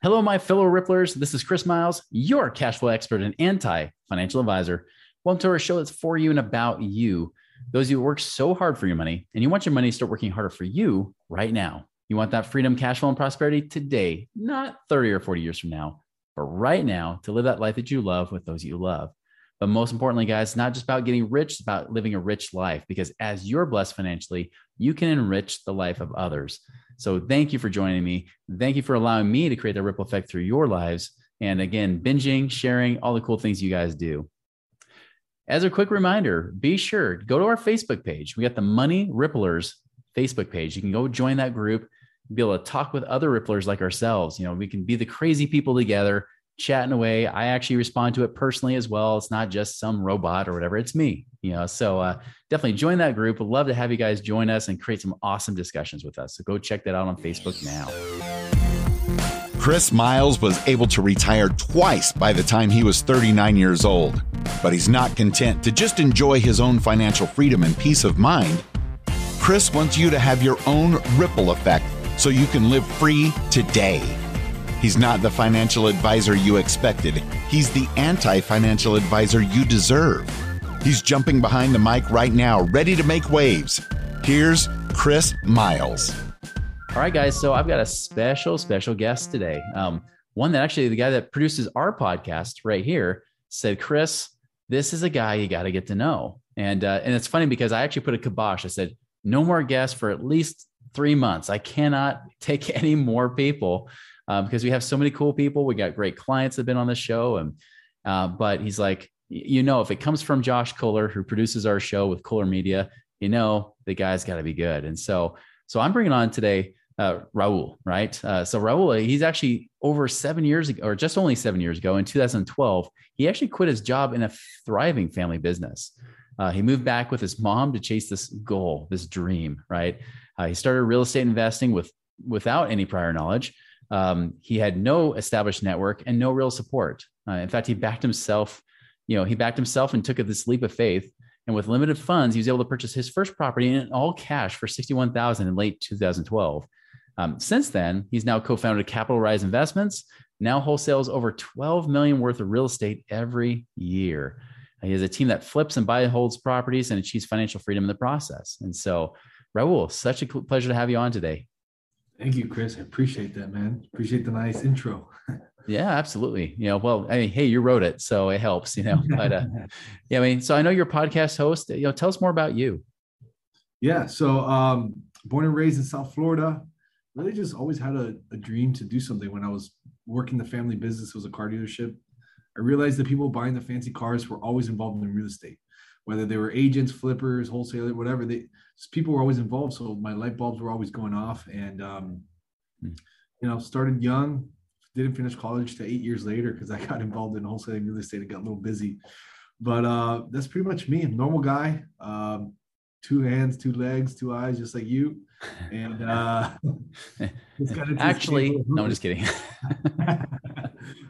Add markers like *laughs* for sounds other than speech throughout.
Hello, my fellow Ripplers. This is Chris Miles, your cash flow expert and anti financial advisor. Welcome to our show that's for you and about you. Those who work so hard for your money and you want your money to start working harder for you right now. You want that freedom, cash flow, and prosperity today, not 30 or 40 years from now, but right now to live that life that you love with those you love. But most importantly, guys, it's not just about getting rich, it's about living a rich life because as you're blessed financially, you can enrich the life of others. So thank you for joining me. Thank you for allowing me to create the ripple effect through your lives. And again, binging, sharing, all the cool things you guys do. As a quick reminder, be sure to go to our Facebook page. We got the Money Ripplers Facebook page. You can go join that group, be able to talk with other Ripplers like ourselves. You know, we can be the crazy people together, chatting away. I actually respond to it personally as well. It's not just some robot or whatever. It's me. You know, so uh, definitely join that group. Would love to have you guys join us and create some awesome discussions with us. So go check that out on Facebook now. Chris Miles was able to retire twice by the time he was 39 years old. But he's not content to just enjoy his own financial freedom and peace of mind. Chris wants you to have your own ripple effect so you can live free today. He's not the financial advisor you expected, he's the anti financial advisor you deserve. He's jumping behind the mic right now, ready to make waves. Here's Chris Miles. All right, guys. So I've got a special, special guest today. Um, one that actually, the guy that produces our podcast right here said, Chris, this is a guy you got to get to know. And, uh, and it's funny because I actually put a kibosh. I said, no more guests for at least three months. I cannot take *laughs* any more people um, because we have so many cool people. We got great clients that have been on the show. And, uh, but he's like, you know, if it comes from Josh Kohler, who produces our show with Kohler Media, you know, the guy's got to be good. And so, so I'm bringing on today uh, Raul, right? Uh, so Raul, he's actually over seven years ago, or just only seven years ago in 2012, he actually quit his job in a thriving family business. Uh, he moved back with his mom to chase this goal, this dream, right? Uh, he started real estate investing with without any prior knowledge. Um, he had no established network and no real support. Uh, in fact, he backed himself you know, he backed himself and took this leap of faith. And with limited funds, he was able to purchase his first property in all cash for 61,000 in late 2012. Um, since then, he's now co-founded Capital Rise Investments, now wholesales over 12 million worth of real estate every year. He has a team that flips and buy and holds properties and achieves financial freedom in the process. And so, Raul, such a pleasure to have you on today. Thank you, Chris. I appreciate that, man. Appreciate the nice intro. Yeah, absolutely. You know, well, I mean, hey, you wrote it, so it helps, you know. *laughs* But uh, yeah, I mean, so I know you're a podcast host. You know, tell us more about you. Yeah, so um, born and raised in South Florida, really just always had a, a dream to do something. When I was working the family business, it was a car dealership. I realized that people buying the fancy cars were always involved in real estate, whether they were agents, flippers, wholesalers, whatever. They people were always involved, so my light bulbs were always going off, and um, hmm. you know, started young didn't finish college to eight years later because I got involved in wholesaling real estate and got a little busy. But uh, that's pretty much me, normal guy, um, two hands, two legs, two eyes, just like you. And uh, *laughs* actually, no, I'm just kidding. *laughs* I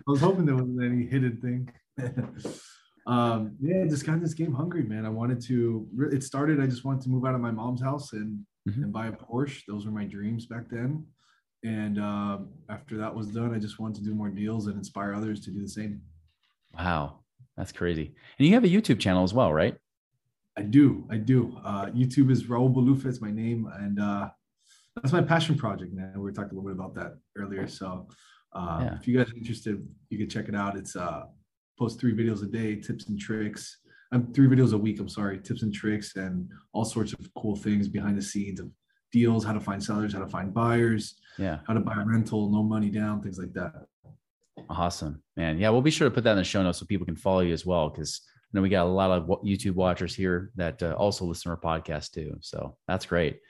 was hoping there wasn't any hidden thing. *laughs* um, yeah, just got this game hungry, man. I wanted to. It started. I just wanted to move out of my mom's house and mm-hmm. and buy a Porsche. Those were my dreams back then. And uh, after that was done, I just wanted to do more deals and inspire others to do the same. Wow, that's crazy. And you have a YouTube channel as well, right? I do. I do. Uh, YouTube is Raul Bolufe. It's my name, and uh, that's my passion project, man. We were talking a little bit about that earlier. So uh, yeah. if you guys are interested, you can check it out. It's uh, post three videos a day, tips and tricks. I'm um, three videos a week. I'm sorry, tips and tricks, and all sorts of cool things behind the scenes of deals, how to find sellers, how to find buyers, yeah, how to buy rental, no money down, things like that. Awesome, man. Yeah, we'll be sure to put that in the show notes so people can follow you as well. Because I know we got a lot of YouTube watchers here that uh, also listen to our podcast too. So that's great.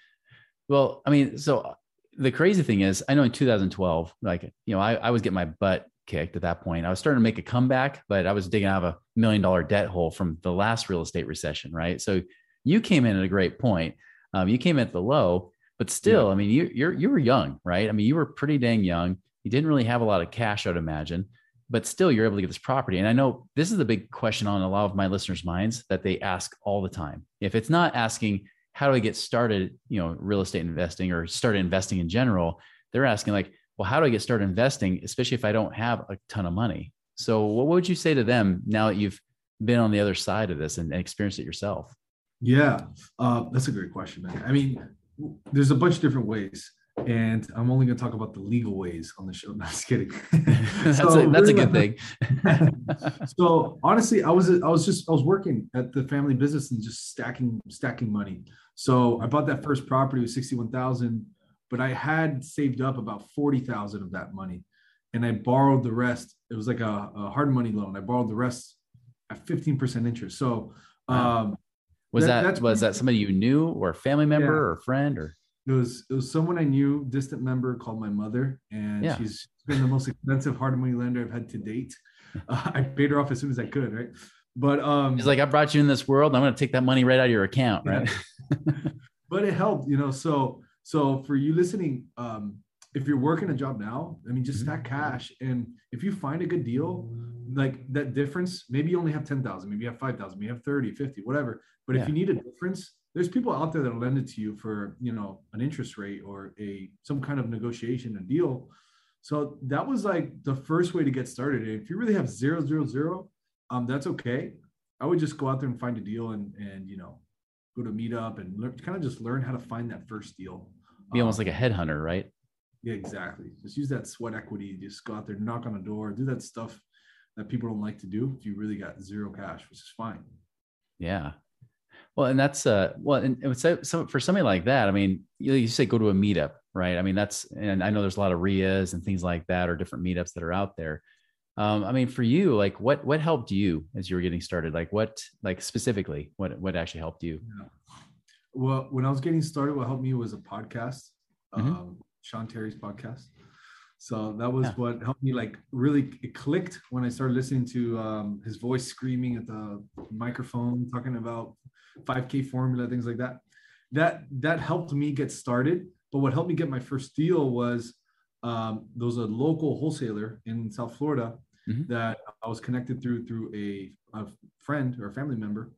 Well, I mean, so the crazy thing is, I know in 2012, like you know, I, I was getting my butt kicked at that point. I was starting to make a comeback, but I was digging out of a million dollar debt hole from the last real estate recession, right? So you came in at a great point. Um, you came at the low, but still, yeah. I mean, you you're you were young, right? I mean, you were pretty dang young. You didn't really have a lot of cash, I'd imagine, but still, you're able to get this property. And I know this is the big question on a lot of my listeners' minds that they ask all the time. If it's not asking how do I get started, you know, real estate investing or start investing in general, they're asking like, well, how do I get started investing, especially if I don't have a ton of money? So, what would you say to them now that you've been on the other side of this and experienced it yourself? Yeah, uh, that's a great question, man. I mean, there's a bunch of different ways, and I'm only going to talk about the legal ways on the show. *laughs* No, just kidding. *laughs* that's so, a, that's a good thing. *laughs* so honestly, I was I was just I was working at the family business and just stacking stacking money. So I bought that first property with sixty one thousand, but I had saved up about forty thousand of that money, and I borrowed the rest. It was like a, a hard money loan. I borrowed the rest at fifteen percent interest. So. Um, was that, that was that somebody you knew or a family member yeah. or a friend or? It was it was someone I knew, distant member called my mother, and yeah. she's been the most expensive hard money lender I've had to date. *laughs* Uh, I paid her off as soon as I could, right? But um, he's like, I brought you in this world. I'm going to take that money right out of your account, right? Yeah. *laughs* but it helped, you know. So so for you listening, um, if you're working a job now, I mean, just mm-hmm. stack cash, and if you find a good deal, like that difference, maybe you only have ten thousand, maybe you have five thousand, maybe you have 30, 50, whatever. But yeah. if you need a difference, there's people out there that'll lend it to you for you know an interest rate or a some kind of negotiation a deal so that was like the first way to get started if you really have zero zero zero um that's okay i would just go out there and find a deal and and you know go to meetup and learn, kind of just learn how to find that first deal be almost um, like a headhunter right yeah exactly just use that sweat equity just go out there knock on a door do that stuff that people don't like to do if you really got zero cash which is fine yeah well, and that's uh well, and, and so, so for something like that, I mean, you, you say go to a meetup, right? I mean, that's and I know there's a lot of RIAs and things like that, or different meetups that are out there. Um, I mean, for you, like what what helped you as you were getting started? Like what like specifically, what what actually helped you? Yeah. Well, when I was getting started, what helped me was a podcast, mm-hmm. um, Sean Terry's podcast. So that was yeah. what helped me like really it clicked when I started listening to um, his voice screaming at the microphone, talking about 5K formula, things like that. That that helped me get started. But what helped me get my first deal was um, there was a local wholesaler in South Florida mm-hmm. that I was connected through through a, a friend or a family member,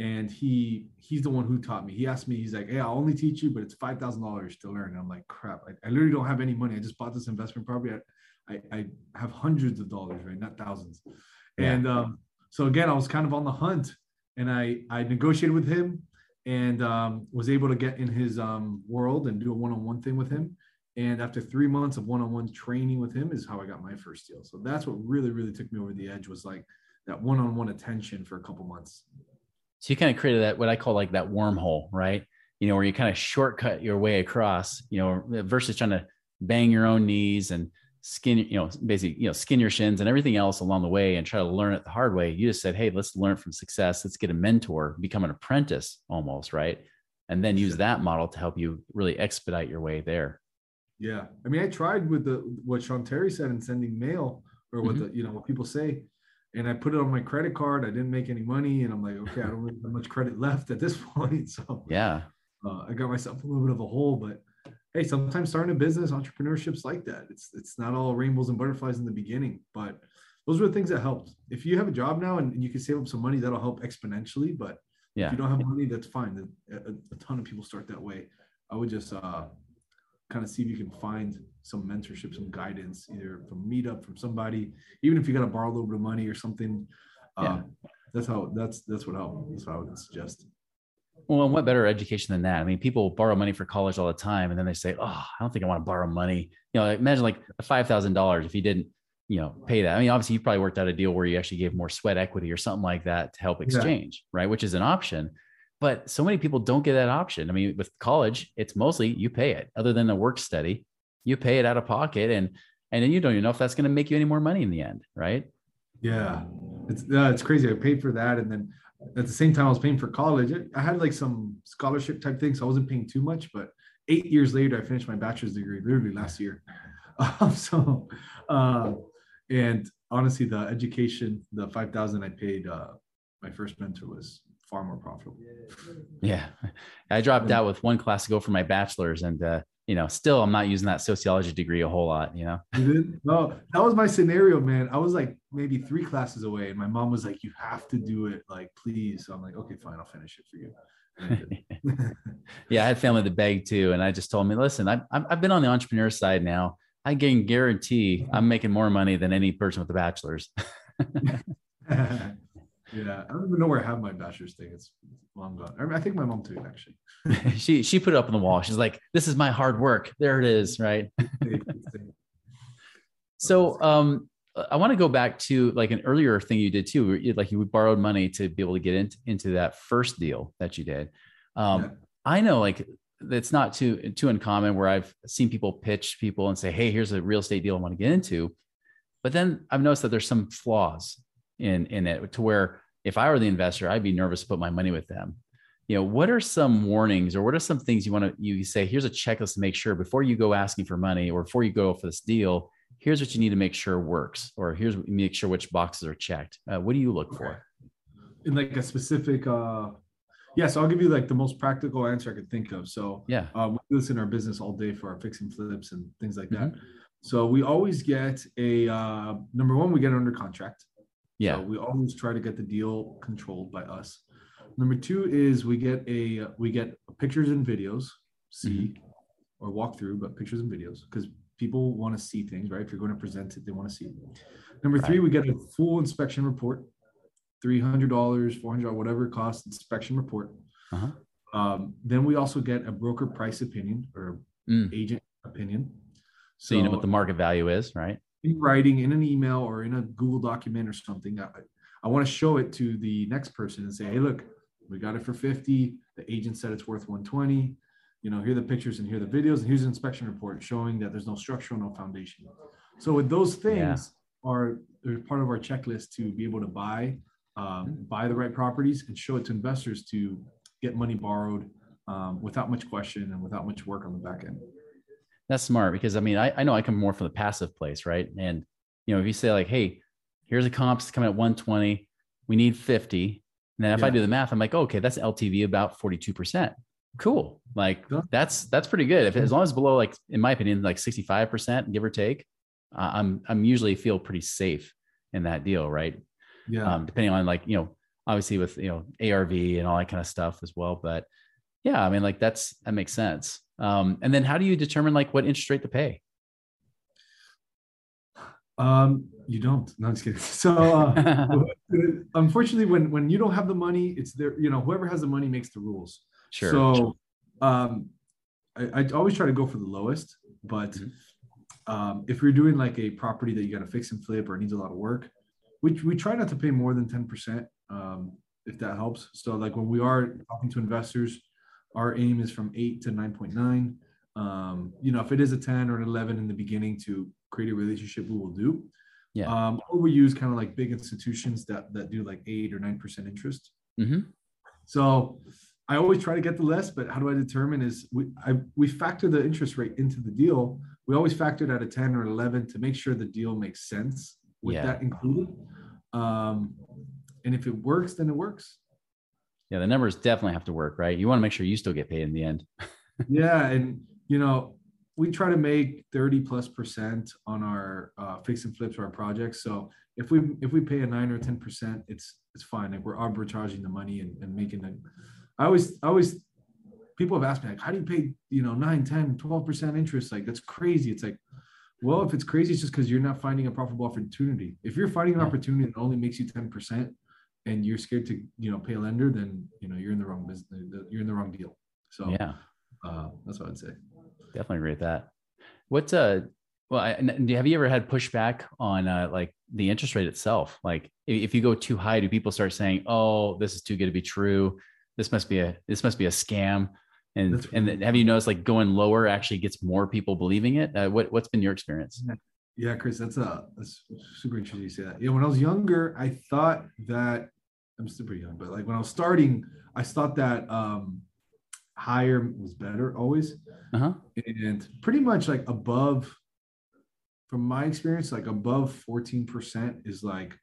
and he he's the one who taught me. He asked me, he's like, "Hey, I'll only teach you, but it's five thousand dollars to learn." And I'm like, "Crap! I, I, literally don't have any money. I just bought this investment property. I, I, I have hundreds of dollars, right? Not thousands. Yeah. And um, so again, I was kind of on the hunt and I I negotiated with him and um, was able to get in his um, world and do a one-on-one thing with him. And after three months of one-on-one training with him is how I got my first deal. So that's what really really took me over the edge was like that one-on-one attention for a couple months. So you kind of created that what I call like that wormhole, right? You know, where you kind of shortcut your way across, you know, versus trying to bang your own knees and skin, you know, basically, you know, skin your shins and everything else along the way and try to learn it the hard way. You just said, Hey, let's learn from success. Let's get a mentor, become an apprentice almost, right? And then use that model to help you really expedite your way there. Yeah. I mean, I tried with the what Sean Terry said in sending mail or what mm-hmm. the, you know, what people say. And I put it on my credit card. I didn't make any money. And I'm like, okay, I don't really have much credit left at this *laughs* point. So yeah. Uh, I got myself a little bit of a hole, but hey, sometimes starting a business, entrepreneurship's like that. It's it's not all rainbows and butterflies in the beginning, but those are the things that helped. If you have a job now and, you can save up some money, that'll help exponentially. But yeah. if you don't have money, that's fine. A, a, a ton of people start that way. I would just uh, kind of see if you can find some mentorship, some guidance, either from Meetup, from somebody, even if you got to borrow a little bit of money or something. Uh, yeah. That's how that's that's what helped. That's what I would suggest. Well, and what better education than that? I mean, people borrow money for college all the time, and then they say, "Oh, I don't think I want to borrow money." You know, imagine like five thousand dollars if you didn't, you know, pay that. I mean, obviously, you probably worked out a deal where you actually gave more sweat equity or something like that to help exchange, yeah. right? Which is an option. But so many people don't get that option. I mean, with college, it's mostly you pay it. Other than the work study, you pay it out of pocket, and and then you don't even know if that's going to make you any more money in the end, right? Yeah, it's uh, it's crazy. I paid for that, and then at the same time I was paying for college. I had like some scholarship type things, so I wasn't paying too much. But eight years later, I finished my bachelor's degree literally last year. *laughs* Um, so, uh, and honestly, the education, the five thousand I paid uh, my first mentor was far more profitable. Yeah, I dropped out with one class to go for my bachelor's, and uh, you know, still I'm not using that sociology degree a whole lot, you know. No, that was my scenario, man. I was like maybe three classes away, and my mom was like, "You have to do it, like, please." So I'm like, "Okay, fine, I'll finish it for you." *laughs* yeah, I had family that begged too, and I just told me, "Listen, I've I've been on the entrepreneur side now I can guarantee I'm making more money than any person with a bachelor's. *laughs* *laughs* yeah, I don't even know where I have my bachelor's thing. It's long gone. I, I think my mom too, actually. *laughs* she she put it up on the wall. She's like, "This is my hard work." There it is, right? *laughs* so, um, I want to go back to like an earlier thing you did too. Like you borrowed money to be able to get into into that first deal that you did. Um, yeah. I know, like it's not too too uncommon where I've seen people pitch people and say, "Hey, here's a real estate deal I want to get into," but then I've noticed that there's some flaws in in it to where if I were the investor, I'd be nervous to put my money with them. You know, what are some warnings or what are some things you want to you say? Here's a checklist to make sure before you go asking for money or before you go for this deal. Here's what you need to make sure works, or here's make sure which boxes are checked. Uh, what do you look for? In like a specific uh yeah, so I'll give you like the most practical answer I could think of. So yeah, um, we do this in our business all day for our fixing flips and things like that. Mm-hmm. So we always get a uh, number one, we get under contract. Yeah, so we always try to get the deal controlled by us. Number two is we get a we get pictures and videos, see mm-hmm. or walk through, but pictures and videos because people want to see things, right? If you're going to present it, they want to see it. Number right. three, we get a full inspection report $300, 400, whatever it costs, inspection report. Uh-huh. Um, then we also get a broker price opinion or mm. agent opinion. So, so, you know what the market value is, right? In writing, in an email, or in a Google document or something. I, I want to show it to the next person and say, hey, look, we got it for 50. The agent said it's worth 120. You know, here are the pictures and here are the videos, and here's an inspection report showing that there's no structural, no foundation. So with those things yeah. are part of our checklist to be able to buy um, buy the right properties and show it to investors to get money borrowed um, without much question and without much work on the back end. That's smart because I mean, I, I know I come more from the passive place, right? And, you know, if you say like, hey, here's a comps coming at 120, we need 50. And then if yeah. I do the math, I'm like, oh, okay, that's LTV about 42%. Cool. Like yeah. that's, that's pretty good. If as long as below, like, in my opinion, like 65%, give or take, uh, I'm, I'm usually feel pretty safe in that deal. Right yeah um, depending on like you know obviously with you know arv and all that kind of stuff as well but yeah i mean like that's that makes sense um, and then how do you determine like what interest rate to pay um, you don't. No, I'm just kidding. *laughs* So, uh, *laughs* unfortunately, when when you don't have the money, it's there. You know, whoever has the money makes the rules. Sure. So, um, I, I always try to go for the lowest. But mm-hmm. um, if you're doing like a property that you got to fix and flip or needs a lot of work, we, we try not to pay more than 10% um, if that helps so like when we are talking to investors our aim is from 8 to 9.9 um, you know if it is a 10 or an 11 in the beginning to create a relationship we will do yeah um, or we use kind of like big institutions that that do like 8 or 9% interest mm-hmm. so i always try to get the less but how do i determine is we I, we factor the interest rate into the deal we always factor it at a 10 or 11 to make sure the deal makes sense with yeah. that included. Um, and if it works, then it works. Yeah, the numbers definitely have to work, right? You want to make sure you still get paid in the end. yeah, *laughs* and you know, we try to make 30 plus percent on our uh, fix and flips or our projects. So if we if we pay a nine or 10 percent, it's it's fine. Like we're arbitraging the money and, and making it. I always I always people have asked me like, how do you pay, you know, 9, 10, 12 percent interest? Like that's crazy. It's like well, if it's crazy, it's just because you're not finding a profitable opportunity. If you're finding an opportunity that only makes you 10% and you're scared to, you know, pay a lender, then you know you're in the wrong business. You're in the wrong deal. So yeah, uh, that's what I'd say. Definitely agree with that. What's uh well, I, have you ever had pushback on uh, like the interest rate itself? Like, if you go too high, do people start saying, "Oh, this is too good to be true. This must be a this must be a scam." And and have you noticed like going lower actually gets more people believing it? Uh, what what's been your experience? Yeah, Chris, that's a that's super interesting you say that. Yeah, when I was younger, I thought that I'm still pretty young, but like when I was starting, I thought that um higher was better always. Uh-huh. And pretty much like above, from my experience, like above 14% is like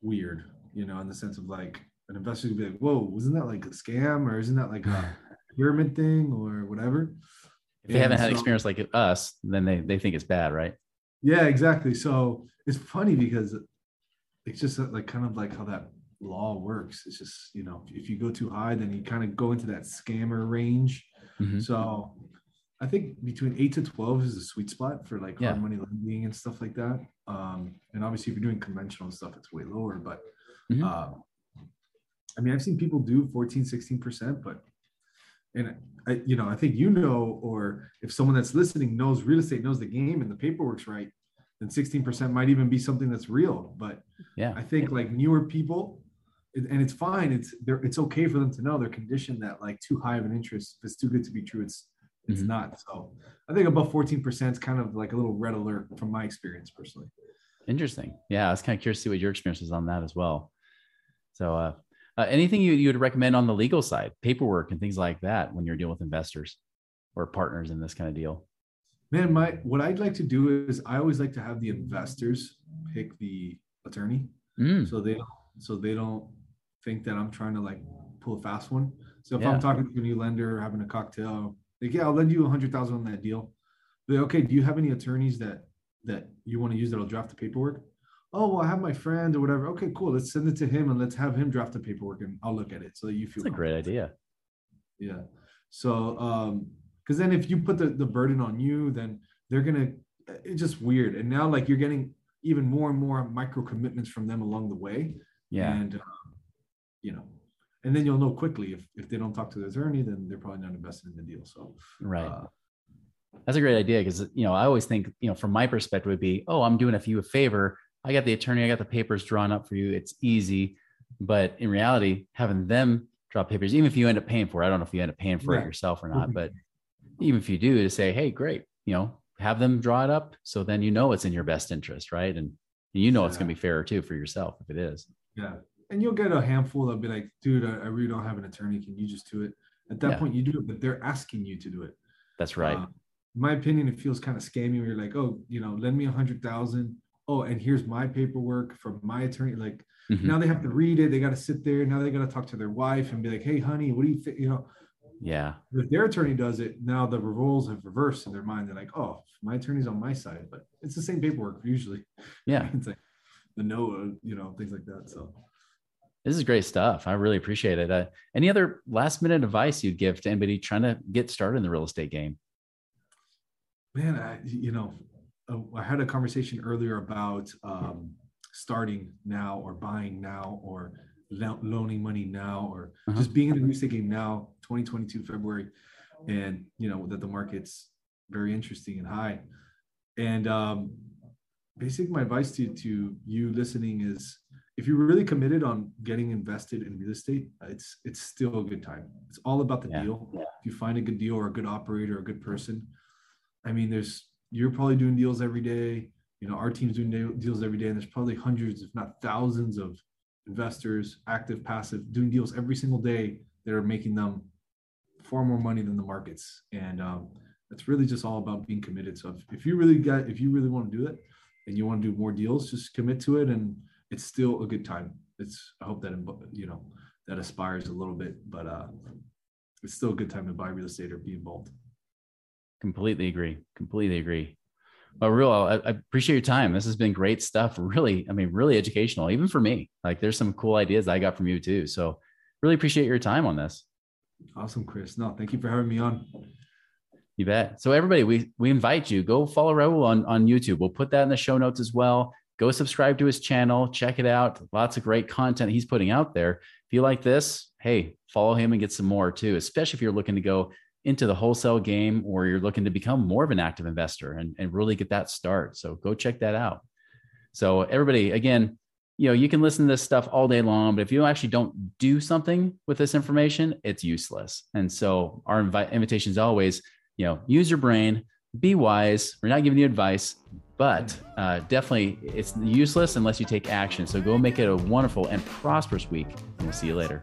weird, you know, in the sense of like an investor could be like, whoa, wasn't that like a scam or isn't that like a *laughs* pyramid thing or whatever. If they and haven't had so, experience like us, then they, they think it's bad, right? Yeah, exactly. So it's funny because it's just like kind of like how that law works. It's just, you know, if you go too high, then you kind of go into that scammer range. Mm-hmm. So I think between eight to twelve is a sweet spot for like Yeah. hard money lending and stuff like that. Um, and obviously, if you're doing conventional stuff, it's way lower. But Mhm. uh, I mean, I've seen people do 14, 16 percent, but and I, you know, I think you know, or if someone that's listening knows real estate, knows the game, and the paperwork's right, then 16 percent might even be something that's real. But Yeah. I think like newer people, and it's fine. It's they're it's okay for them to know they're conditioned that like too high of an interest, if it's too good to be true, it's it's Mhm. not. So I think above 14% is kind of like a little red alert from my experience personally. Interesting. Yeah, I was kind of curious to see what your experience is on that as well. So, uh, uh, anything you, you would recommend on the legal side, paperwork and things like that when you're dealing with investors or partners in this kind of deal? Man, my what I'd like to do is I always like to have the investors pick the attorney Mm, so they don't so they don't think that I'm trying to like pull a fast one. So if Yeah. I'm talking to a new lender, having a cocktail, like yeah, I'll lend you a hundred thousand on that deal. But okay, do you have any attorneys that that you want to use that'll draft the paperwork? Oh, well, I have my friend or whatever. Okay, cool. Let's send it to him and let's have him draft the paperwork and I'll look at it so that you feel that's a great idea. Yeah. So, um, because then if you put the, the burden on you, then they're gonna it's just weird. And now like you're getting even more and more micro commitments from them along the way. Yeah. And um, you know, and then you'll know quickly if if they don't talk to the attorney, then they're probably not invested in the deal. So Right. uh, That's a great idea because you know I always think you know from my perspective would be oh I'm doing a few a favor I got the attorney I got the papers drawn up for you it's easy but in reality having them draw papers even if you end up paying for it I don't know if you end up paying for it yourself or not Mhm. but even if you do to say hey great you know have them draw it up so then you know it's in your best interest right and you know it's going to be fairer too for yourself if it is yeah. And you'll get a handful that'll be like, dude, I, I really don't have an attorney. Can you just do it? At that Yeah. point, you do it, but they're asking you to do it. that's right Uh, in my opinion, it feels kind of scammy where you're like, oh, you know, lend me a hundred thousand. Oh, and here's my paperwork from my attorney. Like Mhm. now they have to read it. They got to sit there. Now they got to talk to their wife and be like, hey, honey, what do you think? You know, yeah if their attorney does it, now the roles have reversed in their mind. They're like, oh, my attorney's on my side, but it's the same paperwork usually. yeah *laughs* It's like the no, you know, things like that. So This is great stuff. I really appreciate it. Uh, any other last minute advice you'd give to anybody trying to get started in the real estate game? man I, you know i had a conversation earlier about um, starting now or buying now or lo- loaning money now or Uh-huh. just being in the real estate game now 2022 february and you know that the market's very interesting and high and um, basically my advice to, to you listening is if you're really committed on getting invested in real estate it's it's still a good time it's all about the Yeah. deal if you find a good deal or a good operator or a good person I mean, there's you're probably doing deals every day. You know, our team's doing deals every day, and there's probably hundreds, if not thousands, of investors, active, passive, doing deals every single day that are making them far more money than the markets. And um, it's really just all about being committed. So if, if you really got, if you really want to do it, and you want to do more deals, just commit to it, and it's still a good time. It's I hope that you know that aspires a little bit, but uh, it's still a good time to buy real estate or be involved. Completely agree. Completely agree. Well, Raul, I, I appreciate your time. This has been great stuff. Really, I mean, really educational, even for me. Like, there's some cool ideas I got from you too. So, really appreciate your time on this. Awesome, Chris. No, thank you for having me on. You bet. So, everybody, we we invite you go follow Raul on on YouTube. We'll put that in the show notes as well. Go subscribe to his channel. Check it out. Lots of great content he's putting out there. If you like this, hey, follow him and get some more too. Especially if you're looking to go into the wholesale game or you're looking to become more of an active investor and, and really get that start. So go check that out. So everybody, again, you know, you can listen to this stuff all day long, but if you actually don't do something with this information, it's useless. And so our invi- invitation is always, you know, use your brain, be wise. We're not giving you advice, but uh, definitely it's useless unless you take action. So go make it a wonderful and prosperous week. And we'll see you later.